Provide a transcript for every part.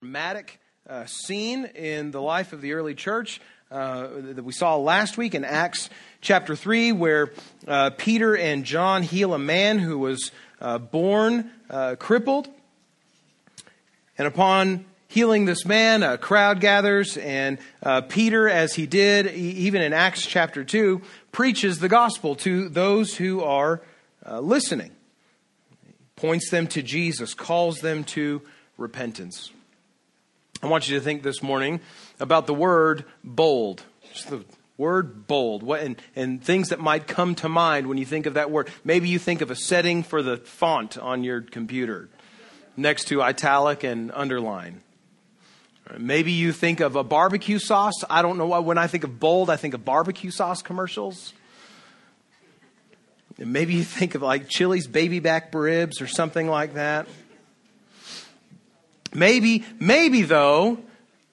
dramatic uh, scene in the life of the early church uh, that we saw last week in Acts chapter 3, where uh, Peter and John heal a man who was uh, born uh, crippled. And upon healing this man, a crowd gathers, and uh, Peter, as he did even in Acts chapter 2, preaches the gospel to those who are listening. Points them to Jesus, calls them to repentance. I want you to think this morning about the word bold. Just the word bold. What, and, and things that might come to mind when you think of that word. Maybe you think of a setting for the font on your computer next to italic and underline. Maybe you think of a barbecue sauce. I don't know why. When I think of bold, I think of barbecue sauce commercials. And maybe you think of like Chili's baby back ribs or something like that. Maybe, maybe though,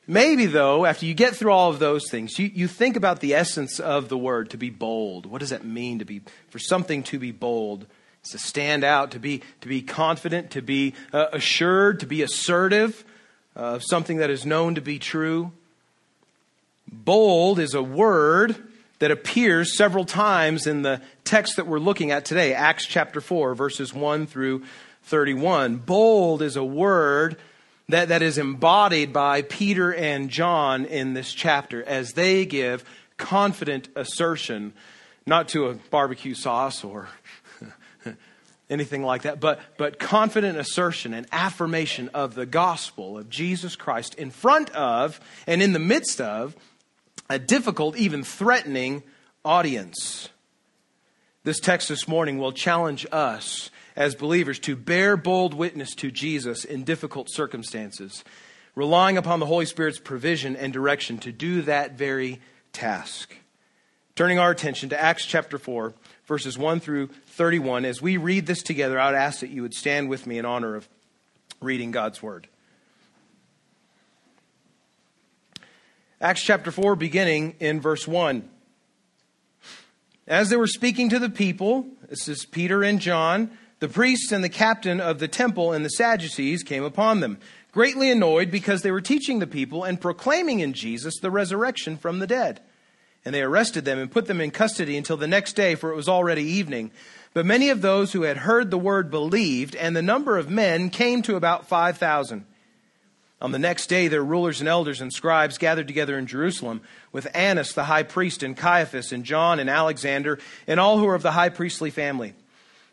maybe though, after you get through all of those things, you, you think about the essence of the word to be bold. What does that mean to be, for something to be bold? It's to stand out, to be, to be confident, to be uh, assured, to be assertive of uh, something that is known to be true. Bold is a word that appears several times in the text that we're looking at today, Acts chapter 4, verses 1 through 31. Bold is a word that, that is embodied by Peter and John in this chapter as they give confident assertion, not to a barbecue sauce or anything like that, but, but confident assertion and affirmation of the gospel of Jesus Christ in front of and in the midst of a difficult, even threatening audience. This text this morning will challenge us as believers to bear bold witness to Jesus in difficult circumstances, relying upon the Holy Spirit's provision and direction to do that very task. Turning our attention to Acts chapter 4, verses 1 through 31, as we read this together, I would ask that you would stand with me in honor of reading God's Word. Acts chapter 4, beginning in verse 1. As they were speaking to the people, this is Peter and John, the priests and the captain of the temple and the Sadducees came upon them, greatly annoyed because they were teaching the people and proclaiming in Jesus the resurrection from the dead. And they arrested them and put them in custody until the next day, for it was already evening. But many of those who had heard the word believed, and the number of men came to about 5,000. On the next day, their rulers and elders and scribes gathered together in Jerusalem with Annas the high priest, and Caiaphas, and John, and Alexander, and all who were of the high priestly family.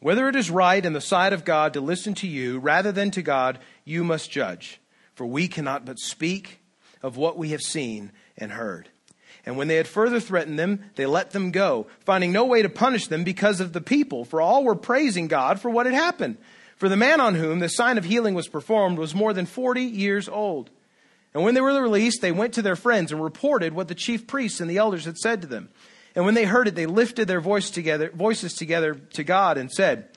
whether it is right in the sight of God to listen to you rather than to God, you must judge. For we cannot but speak of what we have seen and heard. And when they had further threatened them, they let them go, finding no way to punish them because of the people, for all were praising God for what had happened. For the man on whom the sign of healing was performed was more than 40 years old. And when they were released, they went to their friends and reported what the chief priests and the elders had said to them. And when they heard it, they lifted their voice together, voices together to God and said,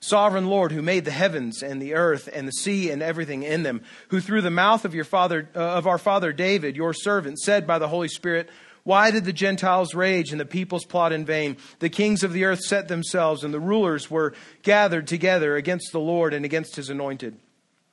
Sovereign Lord, who made the heavens and the earth and the sea and everything in them, who through the mouth of your father, uh, of our father David, your servant, said by the Holy Spirit, Why did the Gentiles rage and the peoples plot in vain? The kings of the earth set themselves, and the rulers were gathered together against the Lord and against his anointed.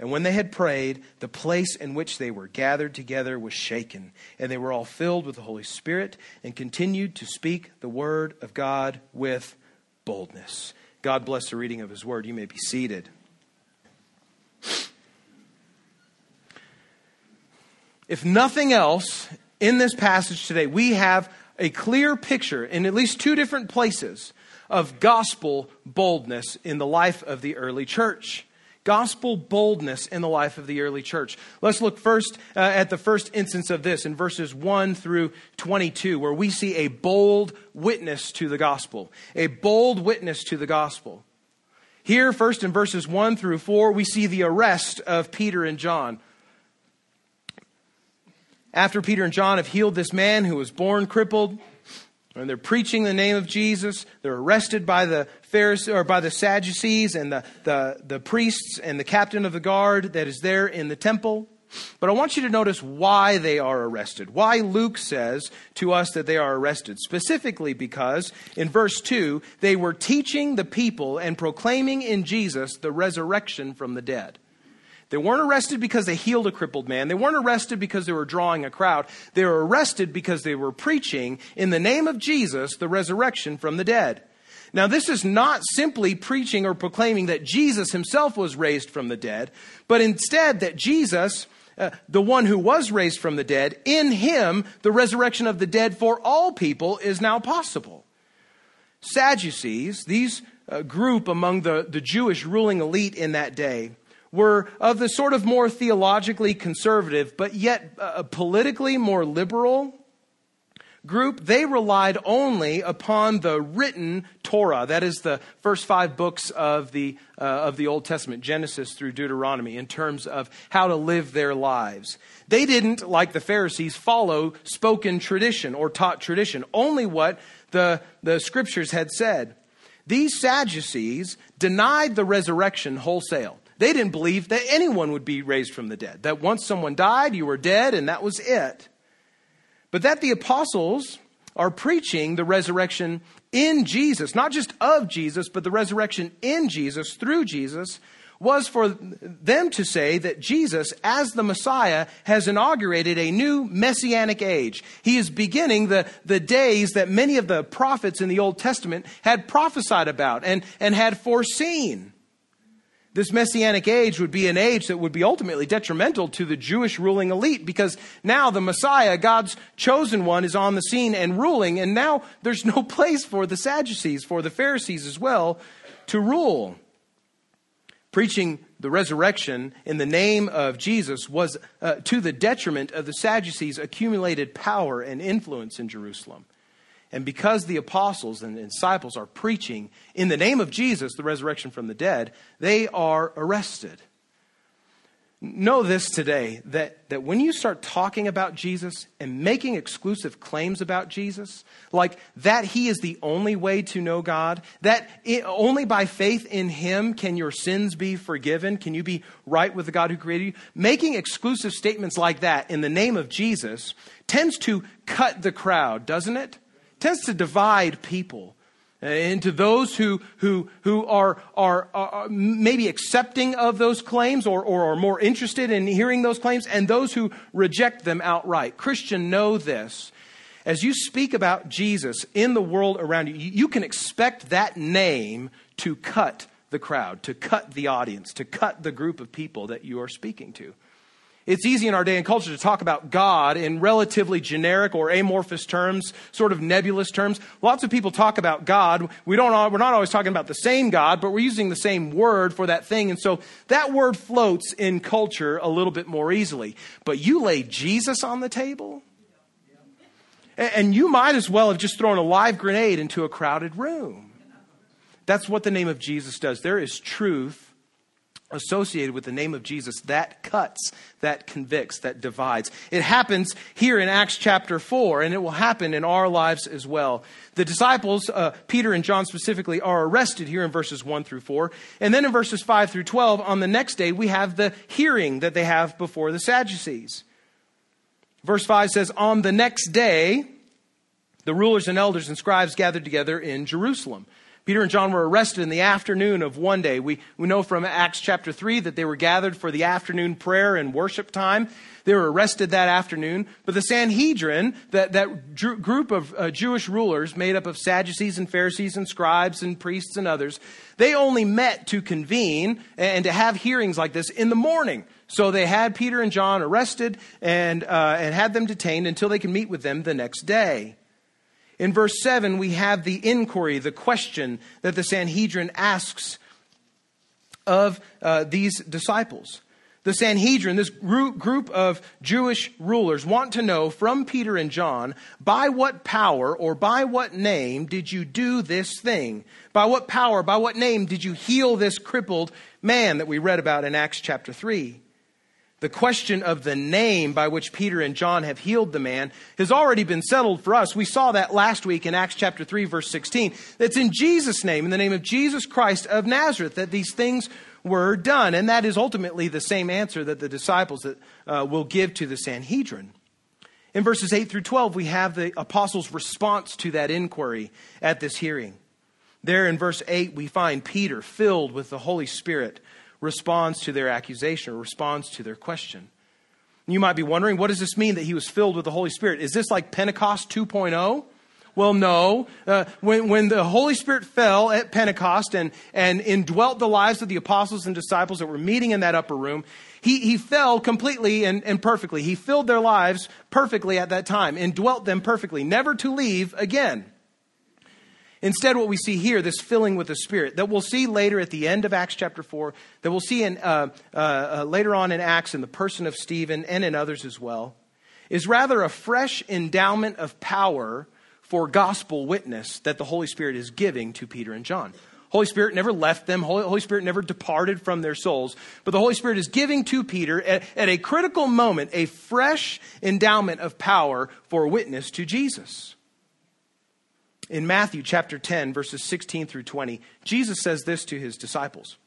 And when they had prayed, the place in which they were gathered together was shaken, and they were all filled with the Holy Spirit and continued to speak the word of God with boldness. God bless the reading of his word. You may be seated. If nothing else, in this passage today, we have a clear picture in at least two different places of gospel boldness in the life of the early church. Gospel boldness in the life of the early church. Let's look first uh, at the first instance of this in verses 1 through 22, where we see a bold witness to the gospel. A bold witness to the gospel. Here, first in verses 1 through 4, we see the arrest of Peter and John. After Peter and John have healed this man who was born crippled, and they're preaching the name of Jesus, they're arrested by the Pharisees or by the Sadducees and the, the, the priests and the captain of the guard that is there in the temple. But I want you to notice why they are arrested. Why Luke says to us that they are arrested. Specifically because in verse 2, they were teaching the people and proclaiming in Jesus the resurrection from the dead. They weren't arrested because they healed a crippled man. They weren't arrested because they were drawing a crowd. They were arrested because they were preaching in the name of Jesus the resurrection from the dead. Now, this is not simply preaching or proclaiming that Jesus himself was raised from the dead, but instead that Jesus, uh, the one who was raised from the dead, in him, the resurrection of the dead for all people is now possible. Sadducees, these uh, group among the, the Jewish ruling elite in that day, were of the sort of more theologically conservative, but yet uh, politically more liberal group, they relied only upon the written Torah. That is the first five books of the, uh, of the Old Testament, Genesis through Deuteronomy, in terms of how to live their lives. They didn't, like the Pharisees, follow spoken tradition or taught tradition, only what the, the scriptures had said. These Sadducees denied the resurrection wholesale. They didn't believe that anyone would be raised from the dead, that once someone died, you were dead, and that was it. But that the apostles are preaching the resurrection in Jesus, not just of Jesus, but the resurrection in Jesus, through Jesus, was for them to say that Jesus, as the Messiah, has inaugurated a new messianic age. He is beginning the, the days that many of the prophets in the Old Testament had prophesied about and, and had foreseen. This messianic age would be an age that would be ultimately detrimental to the Jewish ruling elite because now the Messiah, God's chosen one, is on the scene and ruling, and now there's no place for the Sadducees, for the Pharisees as well, to rule. Preaching the resurrection in the name of Jesus was uh, to the detriment of the Sadducees' accumulated power and influence in Jerusalem. And because the apostles and the disciples are preaching in the name of Jesus, the resurrection from the dead, they are arrested. Know this today that, that when you start talking about Jesus and making exclusive claims about Jesus, like that he is the only way to know God, that it, only by faith in him can your sins be forgiven, can you be right with the God who created you, making exclusive statements like that in the name of Jesus tends to cut the crowd, doesn't it? Tends to divide people into those who, who, who are, are, are maybe accepting of those claims or, or are more interested in hearing those claims, and those who reject them outright. Christian, know this. As you speak about Jesus in the world around you, you can expect that name to cut the crowd, to cut the audience, to cut the group of people that you are speaking to. It's easy in our day and culture to talk about God in relatively generic or amorphous terms, sort of nebulous terms. Lots of people talk about God. We don't, we're not always talking about the same God, but we're using the same word for that thing. And so that word floats in culture a little bit more easily. But you lay Jesus on the table, And you might as well have just thrown a live grenade into a crowded room. That's what the name of Jesus does. There is truth associated with the name of Jesus that cuts, that convicts, that divides. It happens here in Acts chapter 4, and it will happen in our lives as well. The disciples, uh, Peter and John specifically, are arrested here in verses 1 through 4. And then in verses 5 through 12, on the next day, we have the hearing that they have before the Sadducees. Verse 5 says, On the next day, the rulers and elders and scribes gathered together in Jerusalem. Peter and John were arrested in the afternoon of one day. We, we know from Acts chapter 3 that they were gathered for the afternoon prayer and worship time. They were arrested that afternoon. But the Sanhedrin, that, that group of uh, Jewish rulers made up of Sadducees and Pharisees and scribes and priests and others, they only met to convene and to have hearings like this in the morning. So they had Peter and John arrested and, uh, and had them detained until they could meet with them the next day. In verse 7, we have the inquiry, the question that the Sanhedrin asks of uh, these disciples. The Sanhedrin, this group of Jewish rulers, want to know from Peter and John by what power or by what name did you do this thing? By what power, by what name did you heal this crippled man that we read about in Acts chapter 3? The question of the name by which Peter and John have healed the man has already been settled for us. We saw that last week in Acts chapter 3 verse 16. It's in Jesus' name, in the name of Jesus Christ of Nazareth, that these things were done. And that is ultimately the same answer that the disciples uh, will give to the Sanhedrin. In verses 8 through 12, we have the apostles' response to that inquiry at this hearing. There in verse 8, we find Peter filled with the Holy Spirit responds to their accusation or responds to their question. You might be wondering, what does this mean that he was filled with the Holy Spirit? Is this like Pentecost 2.0? Well, no. Uh, when, when the Holy Spirit fell at Pentecost and, and indwelt the lives of the apostles and disciples that were meeting in that upper room, he, he fell completely and, and perfectly. He filled their lives perfectly at that time, indwelt them perfectly, never to leave again. Instead, what we see here, this filling with the Spirit, that we'll see later at the end of Acts chapter 4, that we'll see in, uh, uh, uh, later on in Acts in the person of Stephen and in others as well, is rather a fresh endowment of power for gospel witness that the Holy Spirit is giving to Peter and John. Holy Spirit never left them. Holy, Holy Spirit never departed from their souls. But the Holy Spirit is giving to Peter at, at a critical moment a fresh endowment of power for witness to Jesus. In Matthew chapter 10, verses 16 through 20, Jesus says this to his disciples.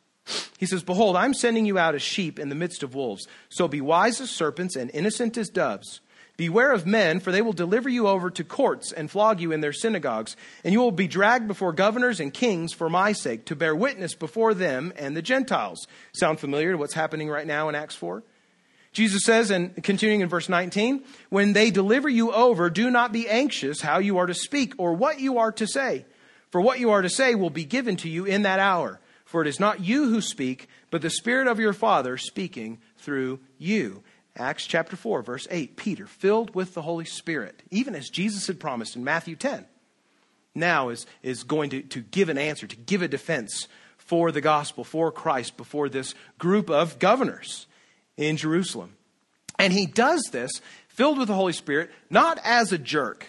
He says, Behold, I'm sending you out as sheep in the midst of wolves. So be wise as serpents and innocent as doves. Beware of men, for they will deliver you over to courts and flog you in their synagogues, and you will be dragged before governors and kings for my sake, to bear witness before them and the Gentiles. Sound familiar to what's happening right now in Acts 4? Jesus says, and continuing in verse 19, when they deliver you over, do not be anxious how you are to speak or what you are to say. For what you are to say will be given to you in that hour. For it is not you who speak, but the Spirit of your Father speaking through you. Acts chapter 4, verse 8. Peter, filled with the Holy Spirit, even as Jesus had promised in Matthew 10, now is, is going to, to give an answer, to give a defense for the gospel, for Christ, before this group of governors in Jerusalem. And he does this filled with the Holy Spirit, not as a jerk.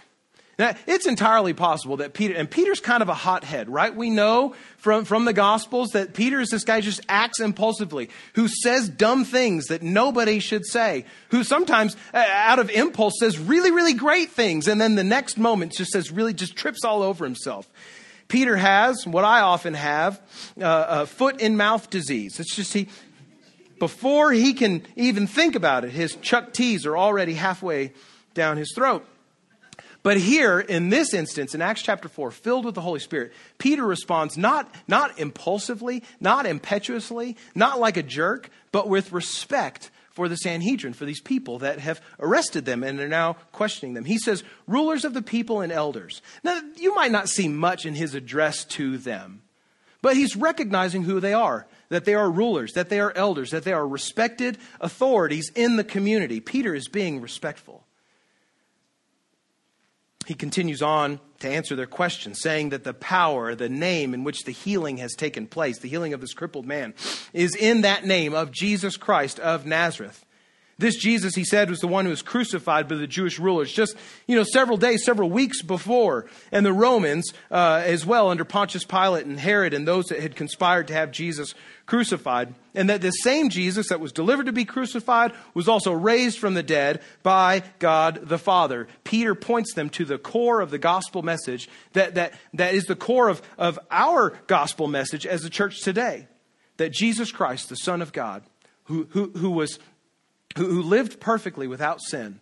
Now, it's entirely possible that Peter, and Peter's kind of a hothead, right? We know from, from the Gospels that Peter is this guy just acts impulsively, who says dumb things that nobody should say, who sometimes, uh, out of impulse, says really, really great things, and then the next moment just says really, just trips all over himself. Peter has what I often have, uh, foot in mouth disease. It's just he, before he can even think about it, his Chuck T's are already halfway down his throat. But here, in this instance, in Acts chapter 4, filled with the Holy Spirit, Peter responds not, not impulsively, not impetuously, not like a jerk, but with respect for the Sanhedrin, for these people that have arrested them and are now questioning them. He says, rulers of the people and elders. Now, you might not see much in his address to them, but he's recognizing who they are that they are rulers, that they are elders, that they are respected authorities in the community. Peter is being respectful. He continues on to answer their question, saying that the power, the name in which the healing has taken place, the healing of this crippled man, is in that name of Jesus Christ of Nazareth. This Jesus, he said, was the one who was crucified by the Jewish rulers just, you know, several days, several weeks before. And the Romans uh, as well, under Pontius Pilate and Herod and those that had conspired to have Jesus crucified. And that this same Jesus that was delivered to be crucified was also raised from the dead by God the Father. Peter points them to the core of the gospel message that, that, that is the core of, of our gospel message as a church today. That Jesus Christ, the Son of God, who, who, who was who, lived perfectly without sin,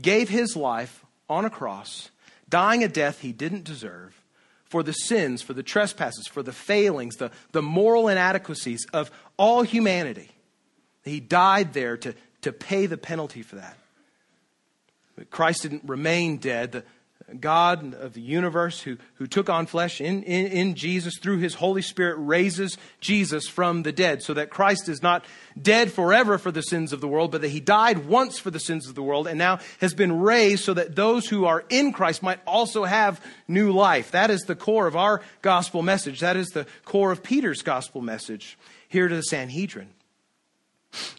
gave his life on a cross, dying a death he didn't deserve for the sins, for the trespasses, for the failings, the, the moral inadequacies of all humanity. He died there to, to pay the penalty for that. But Christ didn't remain dead. The, God of the universe who, who took on flesh in, in, in, Jesus through his Holy Spirit raises Jesus from the dead so that Christ is not dead forever for the sins of the world, but that he died once for the sins of the world and now has been raised so that those who are in Christ might also have new life. That is the core of our gospel message. That is the core of Peter's gospel message here to the Sanhedrin.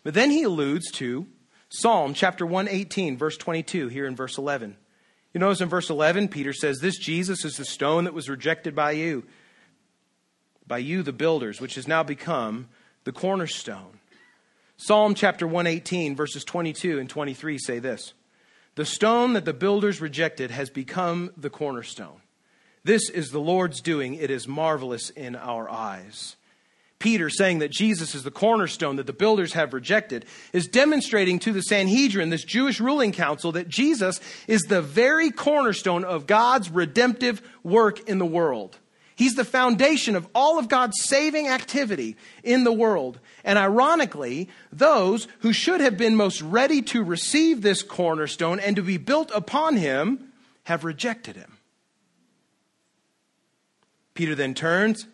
But then he alludes to Psalm chapter 118, verse 22, here in verse 11. You notice in verse 11, Peter says, This Jesus is the stone that was rejected by you, by you, the builders, which has now become the cornerstone. Psalm chapter 118, verses 22 and 23 say this The stone that the builders rejected has become the cornerstone. This is the Lord's doing. It is marvelous in our eyes. Peter saying that Jesus is the cornerstone that the builders have rejected is demonstrating to the Sanhedrin, this Jewish ruling council, that Jesus is the very cornerstone of God's redemptive work in the world. He's the foundation of all of God's saving activity in the world. And ironically, those who should have been most ready to receive this cornerstone and to be built upon him have rejected him. Peter then turns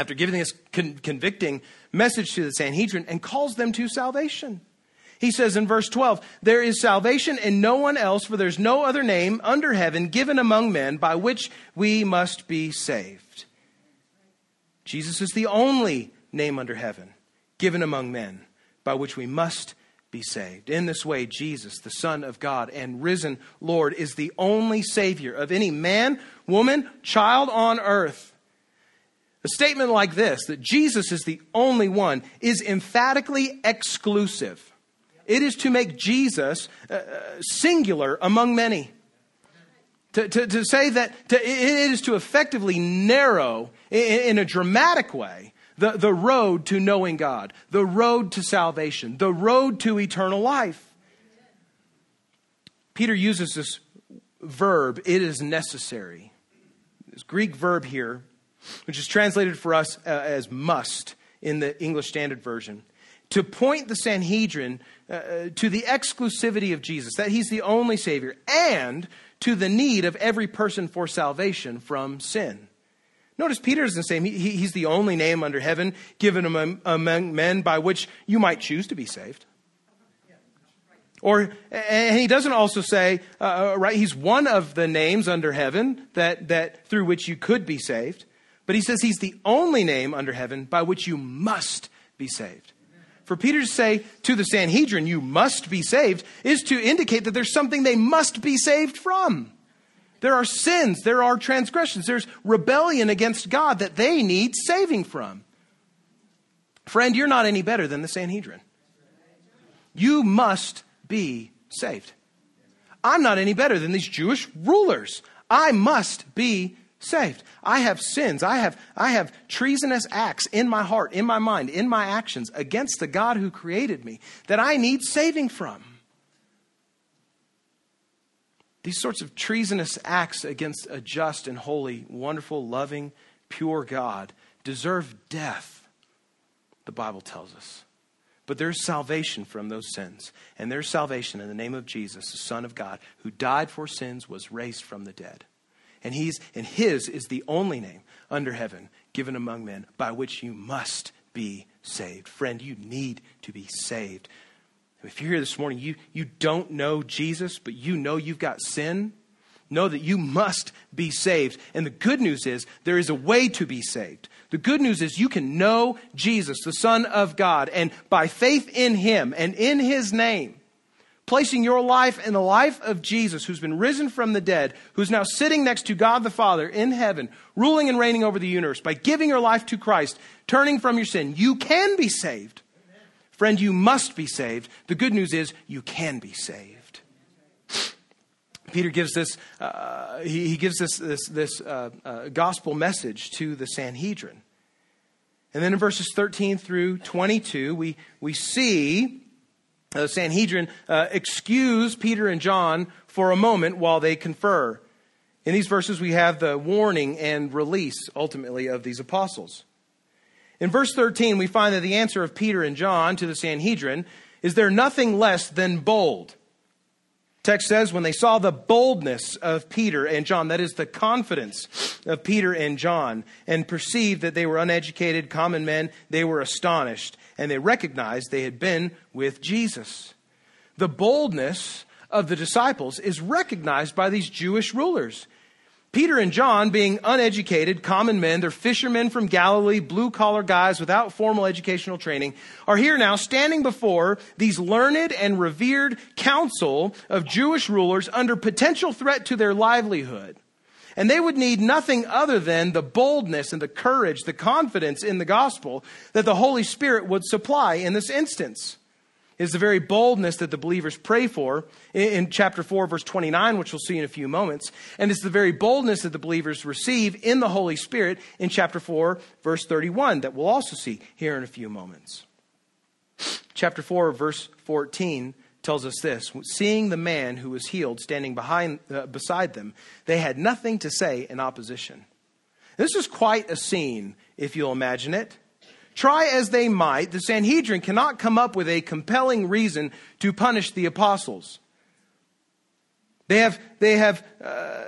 after giving this con- convicting message to the Sanhedrin and calls them to salvation. He says in verse 12, There is salvation in no one else, for there's no other name under heaven given among men by which we must be saved. Jesus is the only name under heaven given among men by which we must be saved. In this way, Jesus, the Son of God and risen Lord, is the only Savior of any man, woman, child on earth. A statement like this, that Jesus is the only one, is emphatically exclusive. It is to make Jesus uh, uh, singular among many. To, to, to say that to, it is to effectively narrow in, in a dramatic way the, the road to knowing God, the road to salvation, the road to eternal life. Peter uses this verb, it is necessary. This Greek verb here which is translated for us uh, as must in the English Standard Version, to point the Sanhedrin uh, uh, to the exclusivity of Jesus, that he's the only Savior, and to the need of every person for salvation from sin. Notice Peter doesn't say he, he's the only name under heaven given among, among men by which you might choose to be saved. Or, and he doesn't also say, uh, uh, right, he's one of the names under heaven that, that through which you could be saved. But he says he's the only name under heaven by which you must be saved. For Peter to say to the Sanhedrin, you must be saved, is to indicate that there's something they must be saved from. There are sins, there are transgressions, there's rebellion against God that they need saving from. Friend, you're not any better than the Sanhedrin. You must be saved. I'm not any better than these Jewish rulers. I must be saved. I have sins. I have, I have treasonous acts in my heart, in my mind, in my actions against the God who created me that I need saving from. These sorts of treasonous acts against a just and holy, wonderful, loving, pure God deserve death, the Bible tells us. But there's salvation from those sins. And there's salvation in the name of Jesus, the Son of God, who died for sins, was raised from the dead. And he's and his is the only name under heaven given among men by which you must be saved. Friend, you need to be saved. If you're here this morning, you, you don't know Jesus, but you know you've got sin. know that you must be saved. And the good news is there is a way to be saved. The good news is you can know Jesus, the Son of God, and by faith in Him and in His name, placing your life in the life of Jesus, who's been risen from the dead, who's now sitting next to God the Father in heaven, ruling and reigning over the universe, by giving your life to Christ, turning from your sin, you can be saved. Amen. Friend, you must be saved. The good news is you can be saved. Peter gives this, uh, he, he, gives this, this, this uh, uh, gospel message to the Sanhedrin. And then in verses 13 through 22, we, we see the Sanhedrin uh, excuse Peter and John for a moment while they confer. In these verses, we have the warning and release, ultimately, of these apostles. In verse 13, we find that the answer of Peter and John to the Sanhedrin is they're nothing less than bold. Text says, when they saw the boldness of Peter and John, that is the confidence of Peter and John, and perceived that they were uneducated, common men, they were astonished, and they recognized they had been with Jesus. The boldness of the disciples is recognized by these Jewish rulers. Peter and John, being uneducated, common men, they're fishermen from Galilee, blue collar guys without formal educational training, are here now standing before these learned and revered council of Jewish rulers under potential threat to their livelihood. And they would need nothing other than the boldness and the courage, the confidence in the gospel that the Holy Spirit would supply in this instance is the very boldness that the believers pray for in, chapter 4, verse 29, which we'll see in a few moments. And it's the very boldness that the believers receive in the Holy Spirit in chapter 4, verse 31, that we'll also see here in a few moments. Chapter 4, verse 14 tells us this Seeing the man who was healed standing behind, uh, beside them, they had nothing to say in opposition. This is quite a scene, if you'll imagine it. Try as they might, the Sanhedrin cannot come up with a compelling reason to punish the apostles. They have, they have uh,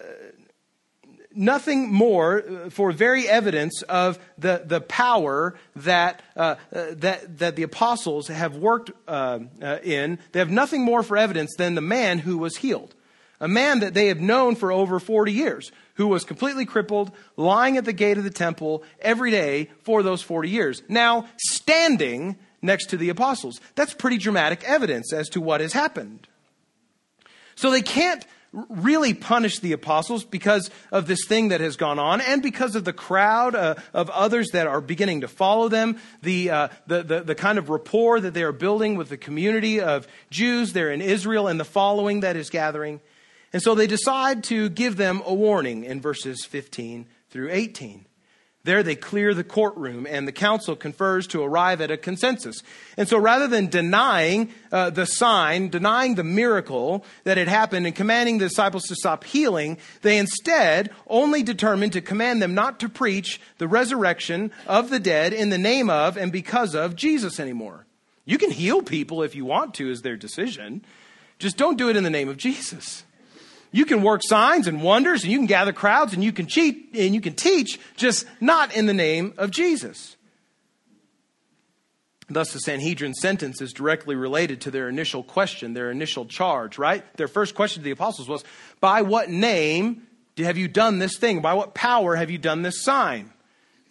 nothing more uh, for very evidence of the, the power that, uh, uh, that, that the apostles have worked uh, uh, in. They have nothing more for evidence than the man who was healed. A man that they have known for over 40 years, who was completely crippled, lying at the gate of the temple every day for those 40 years. Now, standing next to the apostles. That's pretty dramatic evidence as to what has happened. So they can't really punish the apostles because of this thing that has gone on and because of the crowd uh, of others that are beginning to follow them, the, uh, the, the, the, kind of rapport that they are building with the community of Jews there in Israel and the following that is gathering. And so they decide to give them a warning in verses 15 through 18. There they clear the courtroom and the council confers to arrive at a consensus. And so rather than denying uh, the sign, denying the miracle that had happened and commanding the disciples to stop healing, they instead only determined to command them not to preach the resurrection of the dead in the name of and because of Jesus anymore. You can heal people if you want to, is their decision. Just don't do it in the name of Jesus. You can work signs and wonders and you can gather crowds and you can cheat and you can teach, just not in the name of Jesus. Thus, the Sanhedrin sentence is directly related to their initial question, their initial charge, right? Their first question to the apostles was, By what name have you done this thing? By what power have you done this sign?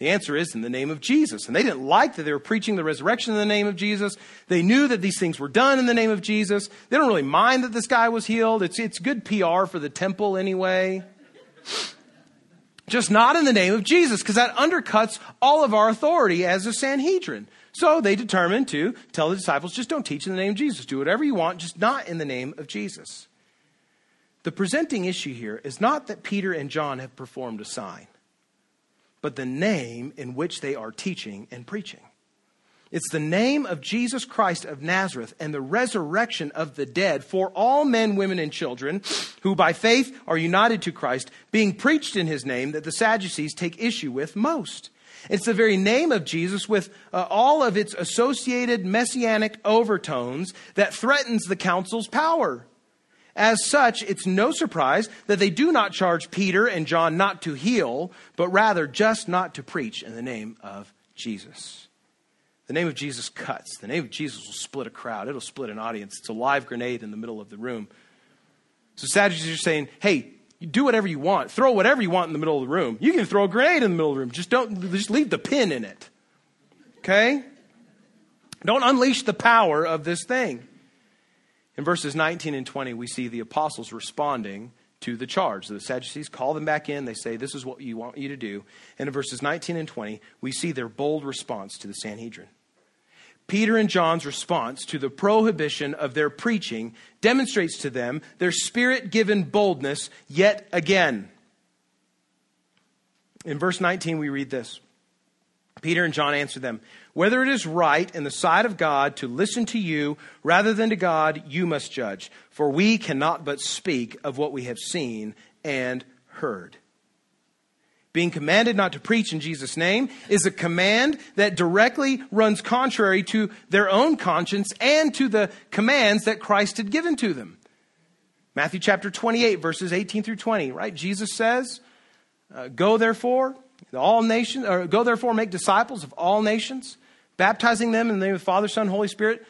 The answer is in the name of Jesus. And they didn't like that they were preaching the resurrection in the name of Jesus. They knew that these things were done in the name of Jesus. They don't really mind that this guy was healed. It's, it's good PR for the temple anyway. Just not in the name of Jesus, because that undercuts all of our authority as a Sanhedrin. So they determined to tell the disciples just don't teach in the name of Jesus. Do whatever you want, just not in the name of Jesus. The presenting issue here is not that Peter and John have performed a sign but the name in which they are teaching and preaching. It's the name of Jesus Christ of Nazareth and the resurrection of the dead for all men, women, and children who by faith are united to Christ, being preached in his name that the Sadducees take issue with most. It's the very name of Jesus with uh, all of its associated messianic overtones that threatens the council's power. As such, it's no surprise that they do not charge Peter and John not to heal, but rather just not to preach in the name of Jesus. The name of Jesus cuts. The name of Jesus will split a crowd, it'll split an audience. It's a live grenade in the middle of the room. So Sadducees are saying, hey, do whatever you want. Throw whatever you want in the middle of the room. You can throw a grenade in the middle of the room. Just don't, just leave the pin in it. Okay? Don't unleash the power of this thing. In verses 19 and 20, we see the apostles responding to the charge. The Sadducees call them back in. They say, This is what you want you to do. And in verses 19 and 20, we see their bold response to the Sanhedrin. Peter and John's response to the prohibition of their preaching demonstrates to them their spirit given boldness yet again. In verse 19, we read this Peter and John answered them Whether it is right in the sight of God to listen to you rather than to God, you must judge. For we cannot but speak of what we have seen and heard. Being commanded not to preach in Jesus' name is a command that directly runs contrary to their own conscience and to the commands that Christ had given to them. Matthew chapter 28, verses 18 through 20, right? Jesus says, uh, Go therefore, all nations, or go therefore, make disciples of all nations, baptizing them in the name of the Father, Son, Holy Spirit,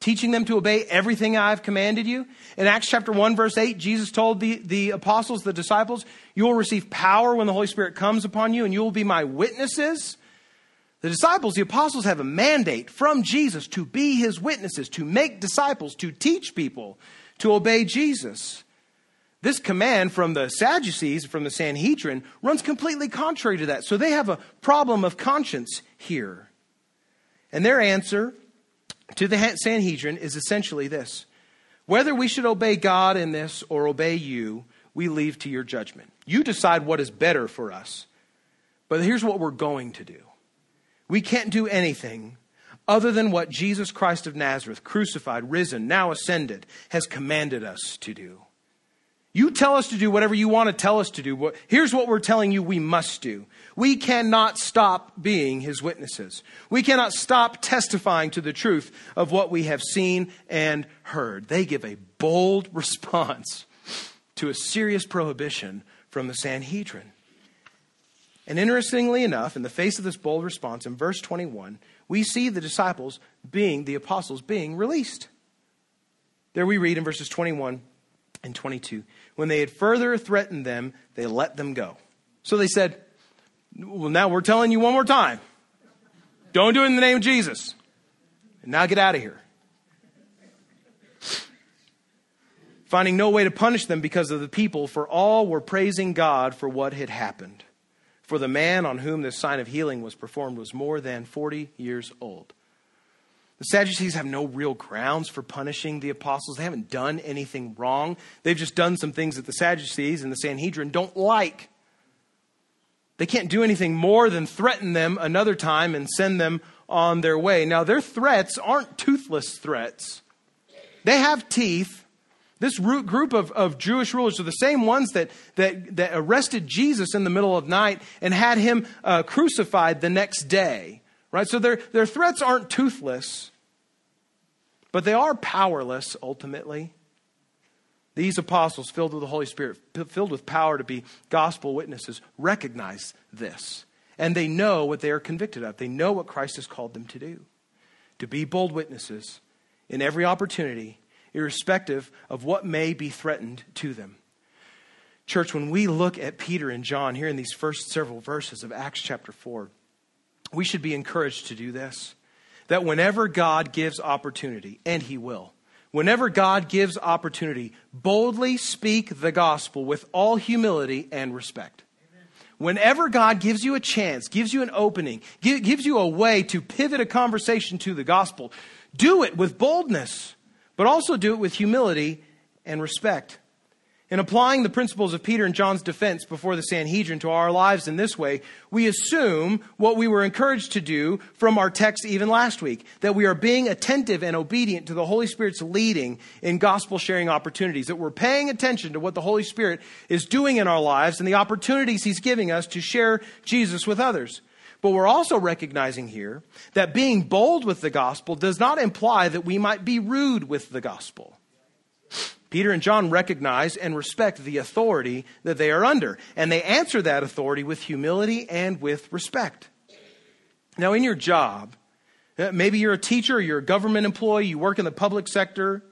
teaching them to obey everything I've commanded you. In Acts chapter 1, verse 8, Jesus told the, the apostles, the disciples, You will receive power when the Holy Spirit comes upon you, and you will be my witnesses. The disciples, the apostles, have a mandate from Jesus to be his witnesses, to make disciples, to teach people to obey Jesus. This command from the Sadducees, from the Sanhedrin, runs completely contrary to that. So they have a problem of conscience here. And their answer to the Sanhedrin is essentially this whether we should obey God in this or obey you, we leave to your judgment. You decide what is better for us. But here's what we're going to do we can't do anything other than what Jesus Christ of Nazareth, crucified, risen, now ascended, has commanded us to do. You tell us to do whatever you want to tell us to do. Here's what we're telling you we must do. We cannot stop being his witnesses. We cannot stop testifying to the truth of what we have seen and heard. They give a bold response to a serious prohibition from the Sanhedrin. And interestingly enough, in the face of this bold response, in verse 21, we see the disciples being, the apostles being released. There we read in verses 21 and 22 when they had further threatened them, they let them go. So they said, Well, now we're telling you one more time. Don't do it in the name of Jesus. And now get out of here. Finding no way to punish them because of the people, for all were praising God for what had happened. For the man on whom this sign of healing was performed was more than 40 years old. The Sadducees have no real grounds for punishing the apostles. They haven't done anything wrong. They've just done some things that the Sadducees and the Sanhedrin don't like. They can't do anything more than threaten them another time and send them on their way. Now, their threats aren't toothless threats, they have teeth. This group of, of Jewish rulers are the same ones that, that, that arrested Jesus in the middle of night and had him uh, crucified the next day. Right? So their, their threats aren't toothless. But they are powerless ultimately. These apostles, filled with the Holy Spirit, filled with power to be gospel witnesses, recognize this. And they know what they are convicted of. They know what Christ has called them to do to be bold witnesses in every opportunity, irrespective of what may be threatened to them. Church, when we look at Peter and John here in these first several verses of Acts chapter 4, we should be encouraged to do this that whenever God gives opportunity, and He will, whenever God gives opportunity, boldly speak the gospel with all humility and respect. Whenever God gives you a chance, gives you an opening, gives you a way to pivot a conversation to the gospel, do it with boldness, but also do it with humility and respect. In applying the principles of Peter and John's defense before the Sanhedrin to our lives in this way, we assume what we were encouraged to do from our text even last week that we are being attentive and obedient to the Holy Spirit's leading in gospel sharing opportunities, that we're paying attention to what the Holy Spirit is doing in our lives and the opportunities He's giving us to share Jesus with others. But we're also recognizing here that being bold with the gospel does not imply that we might be rude with the gospel. Peter and John recognize and respect the authority that they are under, and they answer that authority with humility and with respect. Now, in your job, uh, maybe you're a teacher, you're a government employee, you work in the public sector,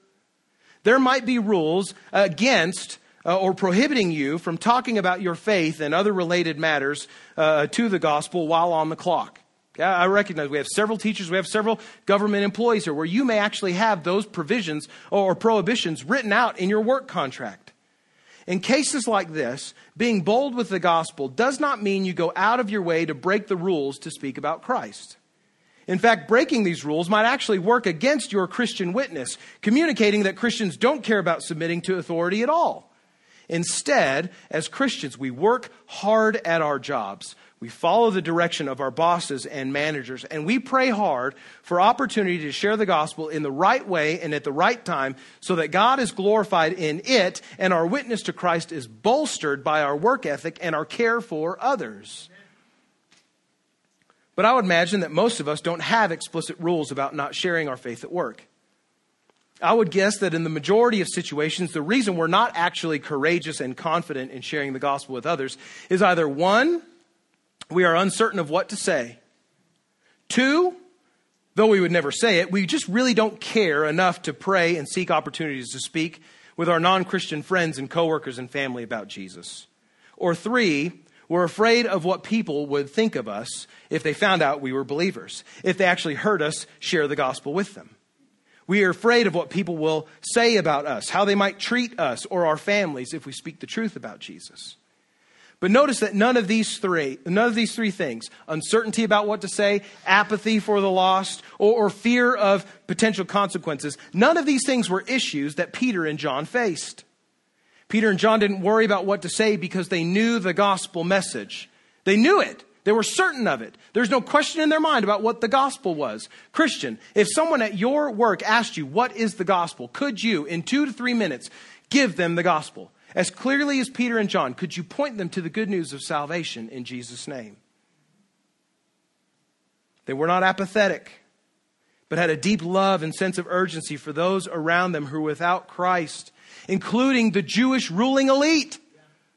there might be rules against uh, or prohibiting you from talking about your faith and other related matters uh, to the gospel while on the clock. Okay? I recognize we have several teachers, we have several government employees here where you may actually have those provisions or prohibitions written out in your work contract. In cases like this, being bold with the gospel does not mean you go out of your way to break the rules to speak about Christ. In fact, breaking these rules might actually work against your Christian witness, communicating that Christians don't care about submitting to authority at all. Instead, as Christians, we work hard at our jobs. We follow the direction of our bosses and managers, and we pray hard for opportunity to share the gospel in the right way and at the right time so that God is glorified in it and our witness to Christ is bolstered by our work ethic and our care for others. But I would imagine that most of us don't have explicit rules about not sharing our faith at work. I would guess that in the majority of situations, the reason we're not actually courageous and confident in sharing the gospel with others is either one, we are uncertain of what to say, two, though we would never say it, we just really don't care enough to pray and seek opportunities to speak with our non Christian friends and coworkers and family about Jesus. Or three, we're afraid of what people would think of us if they found out we were believers, if they actually heard us share the gospel with them. We are afraid of what people will say about us, how they might treat us or our families if we speak the truth about Jesus. But notice that none of these three, none of these three things, uncertainty about what to say, apathy for the lost, or, or fear of potential consequences, none of these things were issues that Peter and John faced. Peter and John didn't worry about what to say because they knew the gospel message. They knew it. They were certain of it. There's no question in their mind about what the gospel was. Christian, if someone at your work asked you, What is the gospel? could you, in two to three minutes, give them the gospel? As clearly as Peter and John, could you point them to the good news of salvation in Jesus' name? They were not apathetic, but had a deep love and sense of urgency for those around them who were without Christ, including the Jewish ruling elite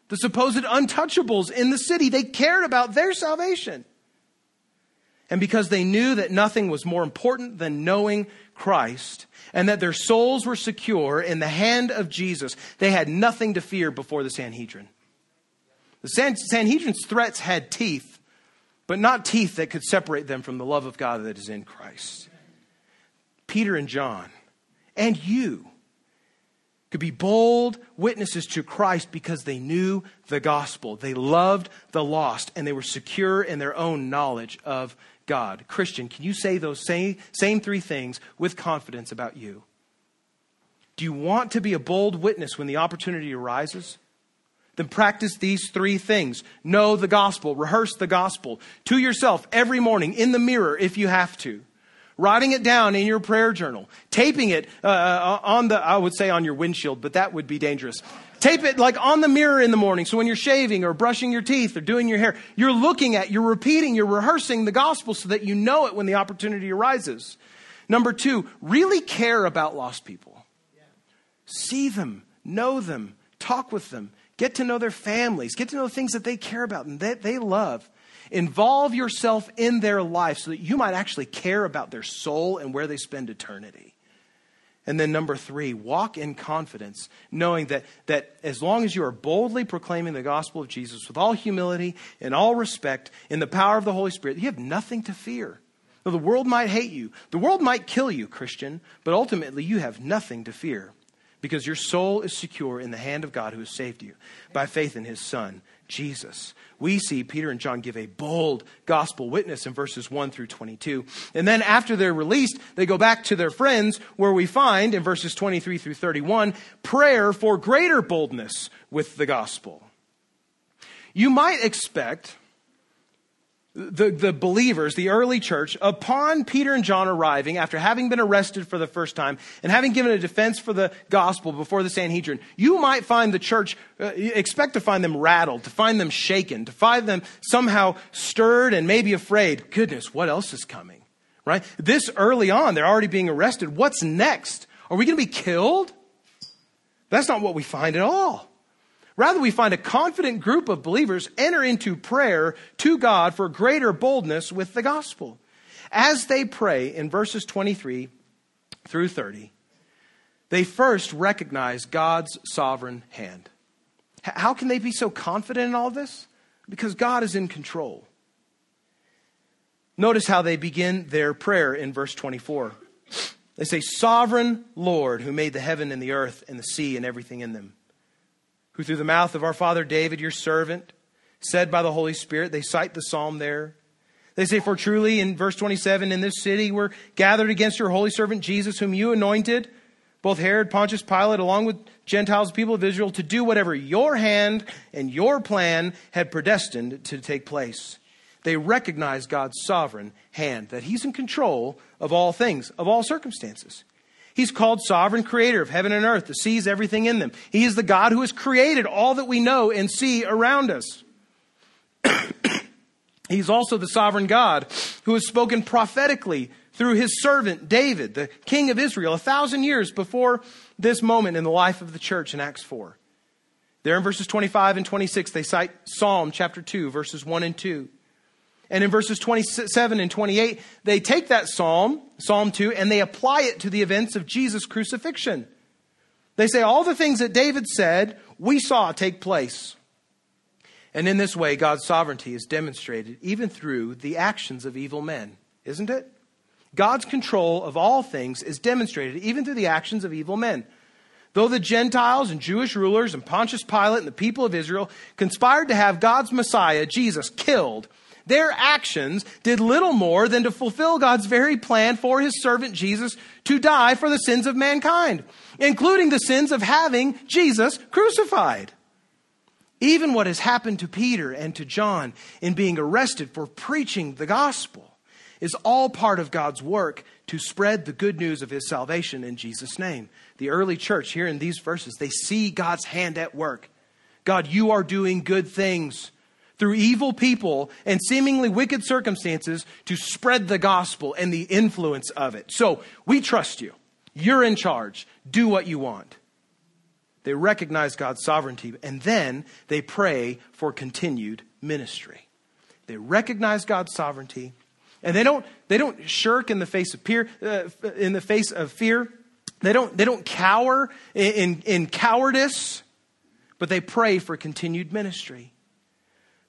the supposed untouchables in the city. They cared about their salvation. And because they knew that nothing was more important than knowing Christ and that their souls were secure in the hand of Jesus, they had nothing to fear before the Sanhedrin. The San- Sanhedrin's threats had teeth, but not teeth that could separate them from the love of God that is in Christ. Peter and John, and you, could be bold witnesses to Christ because they knew the gospel. They loved the lost and they were secure in their own knowledge of God. Christian, can you say those same, same three things with confidence about you? Do you want to be a bold witness when the opportunity arises? Then practice these three things. Know the gospel, rehearse the gospel to yourself every morning in the mirror if you have to writing it down in your prayer journal, taping it uh, uh, on the, I would say on your windshield, but that would be dangerous. Tape it like on the mirror in the morning. So when you're shaving or brushing your teeth or doing your hair, you're looking at, you're repeating, you're rehearsing the gospel so that you know it when the opportunity arises. Number two, really care about lost people. See them, know them, talk with them, get to know their families, get to know things that they care about and that they love. Involve yourself in their life so that you might actually care about their soul and where they spend eternity. And then number three, walk in confidence, knowing that, that as long as you are boldly proclaiming the gospel of Jesus with all humility and all respect in the power of the Holy Spirit, you have nothing to fear. Now, the world might hate you. The world might kill you, Christian, but ultimately you have nothing to fear because your soul is secure in the hand of God who has saved you by faith in his Son, Jesus. We see Peter and John give a bold gospel witness in verses 1 through 22. And then after they're released, they go back to their friends where we find in verses 23 through 31 prayer for greater boldness with the gospel. You might expect the, the believers, the early church, upon Peter and John arriving after having been arrested for the first time and having given a defense for the gospel before the Sanhedrin, you might find the church, uh, expect to find them rattled, to find them shaken, to find them somehow stirred and maybe afraid. Goodness, what else is coming? Right? This early on, they're already being arrested. What's next? Are we going to be killed? That's not what we find at all. Rather, we find a confident group of believers enter into prayer to God for greater boldness with the gospel. As they pray in verses 23 through 30, they first recognize God's sovereign hand. How can they be so confident in all this? Because God is in control. Notice how they begin their prayer in verse 24. They say, Sovereign Lord, who made the heaven and the earth and the sea and everything in them, who through the mouth of our father David, your servant, said by the Holy Spirit, they cite the psalm there. They say, For truly, in verse 27, in this city we're gathered against your holy servant Jesus, whom you anointed, both Herod, Pontius Pilate, along with Gentiles, people of Israel, to do whatever your hand and your plan had predestined to take place. They recognize God's sovereign hand, that He's in control of all things, of all circumstances. He's called sovereign creator of heaven and earth, that sees everything in them. He is the God who has created all that we know and see around us. He's also the sovereign God who has spoken prophetically through his servant David, the king of Israel, a thousand years before this moment in the life of the church in Acts 4. There in verses 25 and 26, they cite Psalm chapter 2, verses 1 and 2. And in verses 27 and 28, they take that psalm, Psalm 2, and they apply it to the events of Jesus' crucifixion. They say all the things that David said, we saw take place. And in this way, God's sovereignty is demonstrated even through the actions of evil men, isn't it? God's control of all things is demonstrated even through the actions of evil men. Though the Gentiles and Jewish rulers and Pontius Pilate and the people of Israel conspired to have God's Messiah, Jesus, killed, their actions did little more than to fulfill God's very plan for his servant Jesus to die for the sins of mankind, including the sins of having Jesus crucified. Even what has happened to Peter and to John in being arrested for preaching the gospel is all part of God's work to spread the good news of his salvation in Jesus' name. The early church, here in these verses, they see God's hand at work. God, you are doing good things through evil people and seemingly wicked circumstances to spread the gospel and the influence of it. So we trust you. You're in charge. Do what you want. They recognize God's sovereignty and then they pray for continued ministry. They recognize God's sovereignty and they don't they don't shirk in the face of fear uh, in the face of fear. They don't they don't cower in, in, in cowardice, but they pray for continued ministry.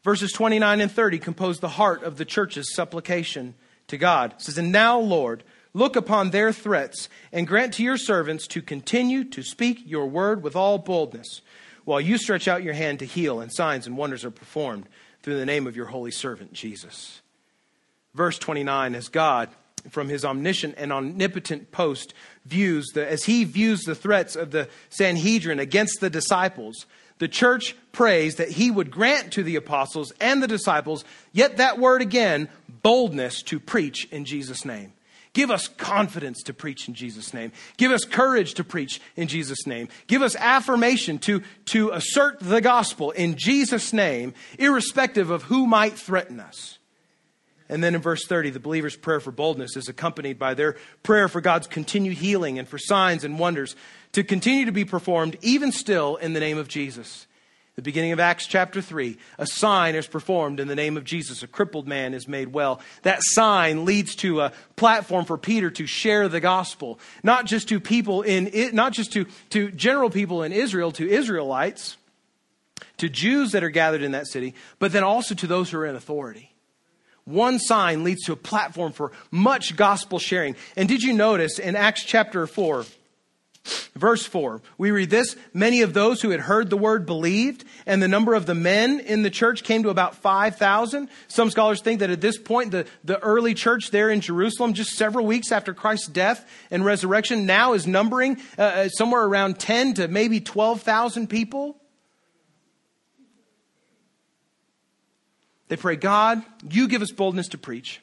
Verses 29 and 30 compose the heart of the church's supplication to God. It says, And now, Lord, look upon their threats and grant to your servants to continue to speak your word with all boldness, while you stretch out your hand to heal, and signs and wonders are performed through the name of your holy servant, Jesus. Verse 29 As God, from his omniscient and omnipotent post, views the, as he views the threats of the Sanhedrin against the disciples, the church prays that he would grant to the apostles and the disciples, yet that word again, boldness to preach in Jesus' name. Give us confidence to preach in Jesus' name. Give us courage to preach in Jesus' name. Give us affirmation to, to assert the gospel in Jesus' name, irrespective of who might threaten us. And then in verse 30, the believer's prayer for boldness is accompanied by their prayer for God's continued healing and for signs and wonders to continue to be performed even still in the name of Jesus. The beginning of Acts chapter 3, a sign is performed in the name of Jesus. A crippled man is made well. That sign leads to a platform for Peter to share the gospel, not just to people in, not just to, to general people in Israel, to Israelites, to Jews that are gathered in that city, but then also to those who are in authority. One sign leads to a platform for much gospel sharing. And did you notice in Acts chapter 4, Verse 4, we read this Many of those who had heard the word believed, and the number of the men in the church came to about 5,000. Some scholars think that at this point, the, the early church there in Jerusalem, just several weeks after Christ's death and resurrection, now is numbering uh, uh somewhere around 10 to maybe 12,000 people. They pray, God, you give us boldness to preach.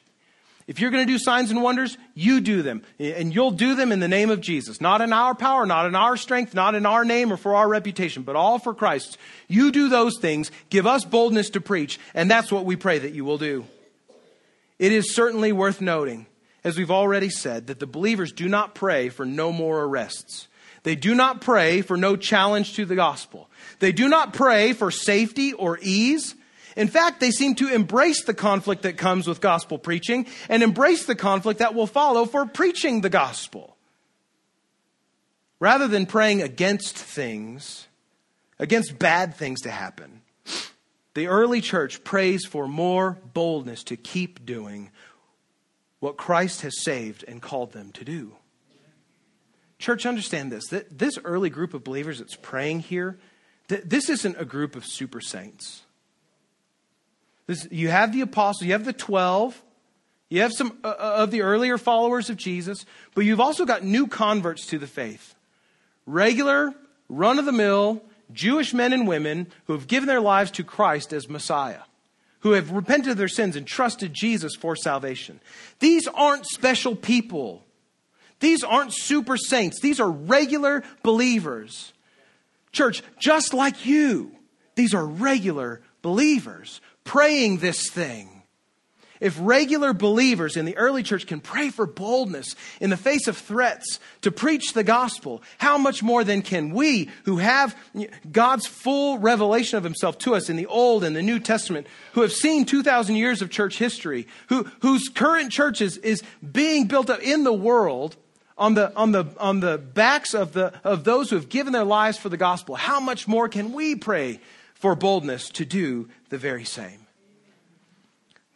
If you're going to do signs and wonders, you do them. And you'll do them in the name of Jesus. Not in our power, not in our strength, not in our name or for our reputation, but all for Christ. You do those things. Give us boldness to preach. And that's what we pray that you will do. It is certainly worth noting, as we've already said, that the believers do not pray for no more arrests. They do not pray for no challenge to the gospel. They do not pray for safety or ease. In fact, they seem to embrace the conflict that comes with gospel preaching and embrace the conflict that will follow for preaching the gospel. Rather than praying against things, against bad things to happen. The early church prays for more boldness to keep doing what Christ has saved and called them to do. Church, understand this. That this early group of believers that's praying here, this isn't a group of super saints. This, you have the apostles, you have the 12, you have some uh, uh, of the earlier followers of Jesus, but you've also got new converts to the faith. Regular, run of the mill, Jewish men and women who have given their lives to Christ as Messiah, who have repented of their sins and trusted Jesus for salvation. These aren't special people. These aren't super saints. These are regular believers. Church, just like you, these are regular believers praying this thing. If regular believers in the early church can pray for boldness in the face of threats to preach the gospel, how much more then can we, who have God's full revelation of himself to us in the Old and the New Testament, who have seen 2,000 years of church history, who, whose current church is, is being built up in the world on the, on, the, on the backs of, the, of those who have given their lives for the gospel, how much more can we pray for boldness to do the very same?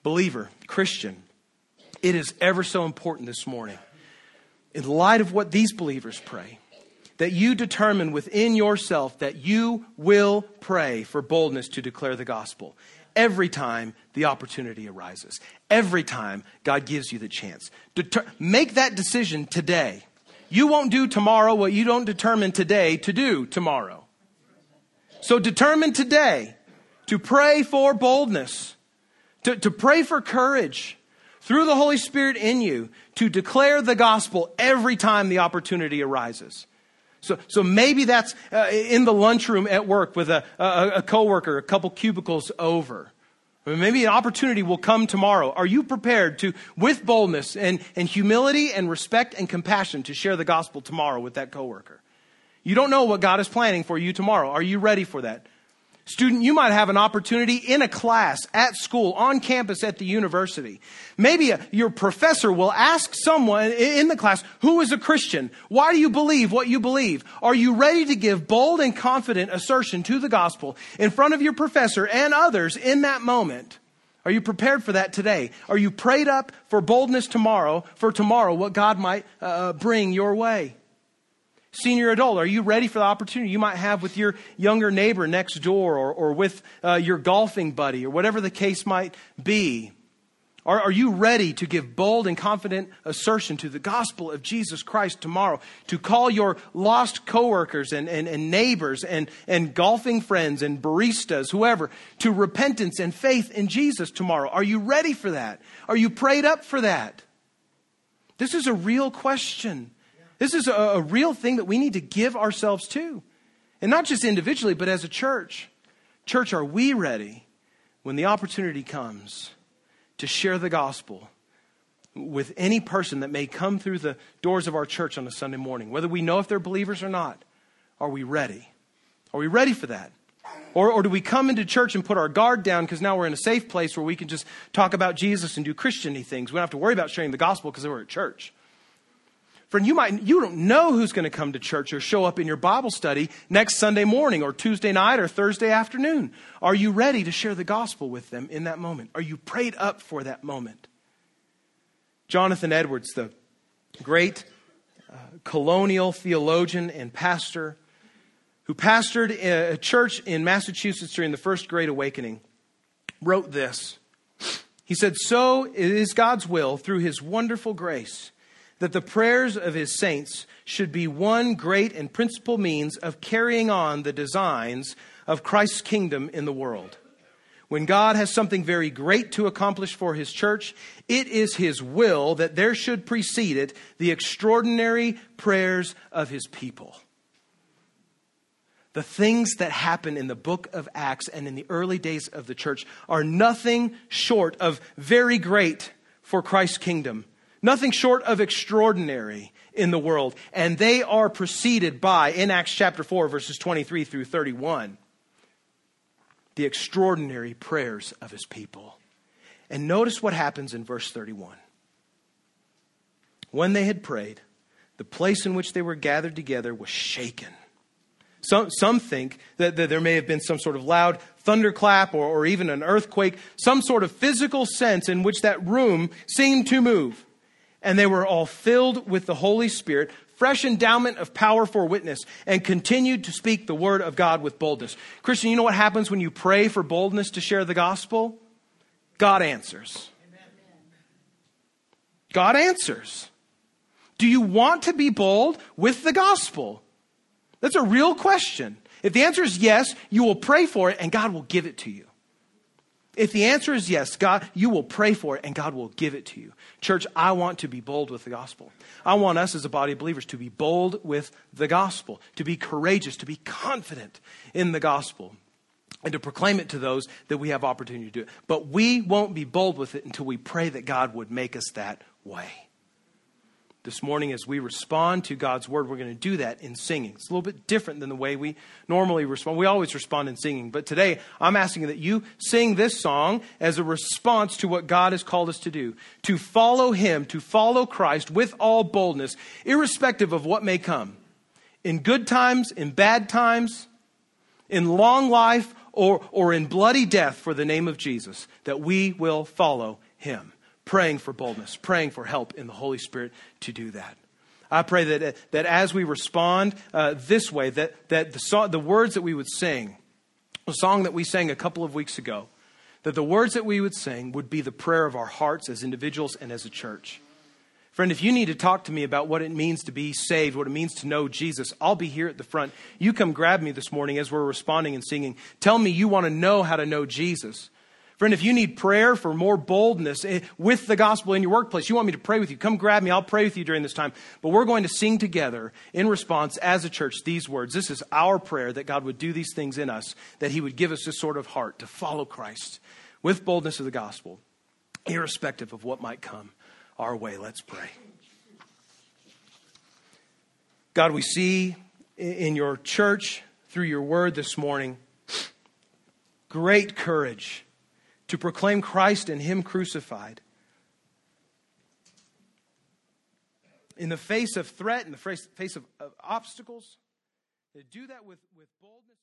Believer, Christian, it is ever so important this morning, in light of what these believers pray, that you determine within yourself that you will pray for boldness to declare the gospel every time the opportunity arises, every time God gives you the chance. Deter- make that decision today. You won't do tomorrow what you don't determine today to do tomorrow. So determine today to pray for boldness to, to pray for courage through the Holy Spirit in you to declare the gospel every time the opportunity arises. So, so maybe that's uh, in the lunchroom at work with a, a, a coworker, a couple cubicles over. maybe an opportunity will come tomorrow. Are you prepared to, with boldness and, and humility and respect and compassion, to share the gospel tomorrow with that coworker? You don't know what God is planning for you tomorrow. Are you ready for that? Student, you might have an opportunity in a class, at school, on campus, at the university. Maybe a, your professor will ask someone in the class, who is a Christian? Why do you believe what you believe? Are you ready to give bold and confident assertion to the gospel in front of your professor and others in that moment? Are you prepared for that today? Are you prayed up for boldness tomorrow, for tomorrow, what God might uh, bring your way? Senior adult, are you ready for the opportunity you might have with your younger neighbor next door or, or with uh, your golfing buddy or whatever the case might be? Are, are you ready to give bold and confident assertion to the gospel of Jesus Christ tomorrow? To call your lost coworkers and, and, and neighbors and, and golfing friends and baristas, whoever, to repentance and faith in Jesus tomorrow? Are you ready for that? Are you prayed up for that? This is a real question. This is a, a real thing that we need to give ourselves to. And not just individually, but as a church. Church, are we ready when the opportunity comes to share the gospel with any person that may come through the doors of our church on a Sunday morning? Whether we know if they're believers or not, are we ready? Are we ready for that? Or, or do we come into church and put our guard down because now we're in a safe place where we can just talk about Jesus and do Christiany things? We don't have to worry about sharing the gospel because we're at church. Friend, you might, you don't know who's going to come to church or show up in your Bible study next Sunday morning or Tuesday night or Thursday afternoon. Are you ready to share the gospel with them in that moment? Are you prayed up for that moment? Jonathan Edwards, the great uh, colonial theologian and pastor who pastored a church in Massachusetts during the First Great Awakening, wrote this. He said, So it is God's will through his wonderful grace that the prayers of his saints should be one great and principal means of carrying on the designs of Christ's kingdom in the world. When God has something very great to accomplish for his church, it is his will that there should precede it the extraordinary prayers of his people. The things that happen in the book of Acts and in the early days of the church are nothing short of very great for Christ's kingdom Nothing short of extraordinary in the world. And they are preceded by, in Acts chapter 4, verses 23 through 31, the extraordinary prayers of his people. And notice what happens in verse 31. When they had prayed, the place in which they were gathered together was shaken. Some, some think that, that there may have been some sort of loud thunderclap or, or even an earthquake, some sort of physical sense in which that room seemed to move. And they were all filled with the Holy Spirit, fresh endowment of power for witness, and continued to speak the word of God with boldness. Christian, you know what happens when you pray for boldness to share the gospel? God answers. God answers. Do you want to be bold with the gospel? That's a real question. If the answer is yes, you will pray for it and God will give it to you. If the answer is yes, God, you will pray for it and God will give it to you. Church, I want to be bold with the gospel. I want us as a body of believers to be bold with the gospel, to be courageous, to be confident in the gospel, and to proclaim it to those that we have opportunity to do it. But we won't be bold with it until we pray that God would make us that way this morning as we respond to God's word, we're going to do that in singing. It's a little bit different than the way we normally respond. We always respond in singing, but today I'm asking that you sing this song as a response to what God has called us to do to follow Him, to follow Christ with all boldness, irrespective of what may come. In good times, in bad times, in long life, or, or in bloody death for the name of Jesus, that we will follow Him praying for boldness, praying for help in the Holy Spirit to do that. I pray that, that as we respond uh, this way, that, that the, so, the words that we would sing, a song that we sang a couple of weeks ago, that the words that we would sing would be the prayer of our hearts as individuals and as a church. Friend, if you need to talk to me about what it means to be saved, what it means to know Jesus, I'll be here at the front. You come grab me this morning as we're responding and singing. Tell me you want to know how to know Jesus. Friend, if you need prayer for more boldness eh, with the gospel in your workplace, you want me to pray with you, come grab me. I'll pray with you during this time. But we're going to sing together in response as a church these words. This is our prayer that God would do these things in us, that He would give us this sort of heart to follow Christ with boldness of the gospel, irrespective of what might come our way. Let's pray. God, we see in your church through your word this morning great courage to proclaim Christ and Him crucified. In the face of threat, in the face of, of obstacles, to do that with, with boldness.